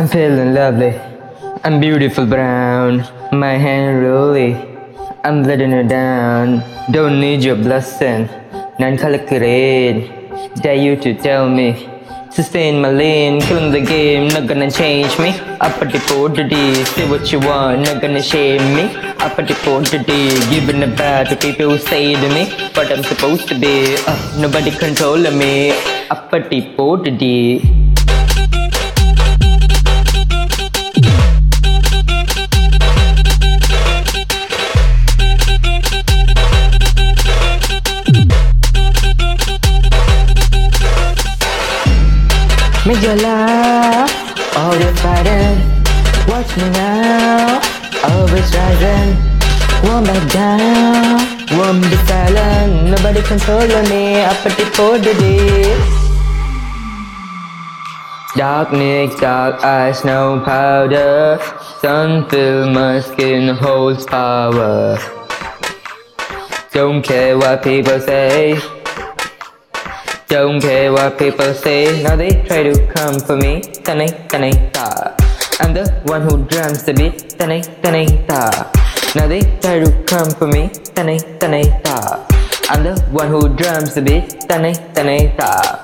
I'm feeling lovely. I'm beautiful brown. My hand rolly. I'm letting her down. Don't need your blessing. Non color. Dare you to tell me. Sustain my lane, killing the game, not gonna change me. Up at the say what you want, not gonna shame me. Up at the portity, giving it back to people who say to me what I'm supposed to be. Uh, nobody controlling me. Up at the. Make your love all your fighting. Watch me now, always rising. Won't back down, won't be silent. Nobody controlling me. Up at the day. Darkness, dark eyes, no powder. Sun fill my skin, holds power. Don't care what people say. Don't care what people say, now they try to come for me. Tanay, tanay, ta. I'm the one who drums the beat. Tanay, tanay, ta. Now they try to come for me. Tanay, tanay, ta. I'm the one who drums the beat. Tanay, tanay, ta.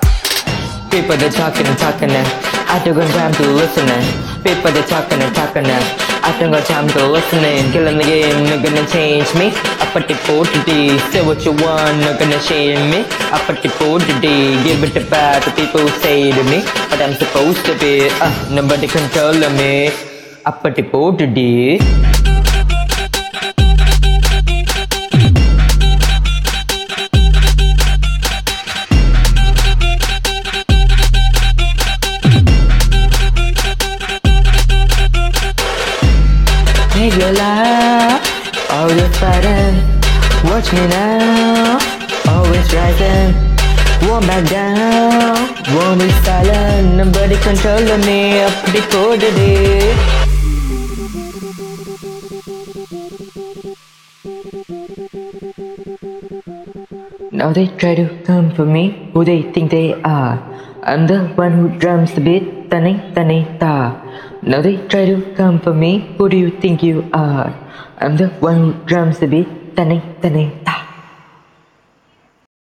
People they talking and talking and I don't time to listen and People they talking and talking and I don't got time to listen and Killing the game, not gonna change me. Up at the today, say what you want, not gonna shame me. Appadi podu di, give it back to people say to me What I'm supposed to be, uh, nobody controlling me. Up at the today All your fighting. Watch me now, always rising. Won't back down, won't be silent. Nobody controlling me up before the day. Now they try to come for me, who they think they are. I'm the one who drums the beat, tani tani ta. Now they try to come for me, who do you think you are? I'm the one who drums the beat, tani tani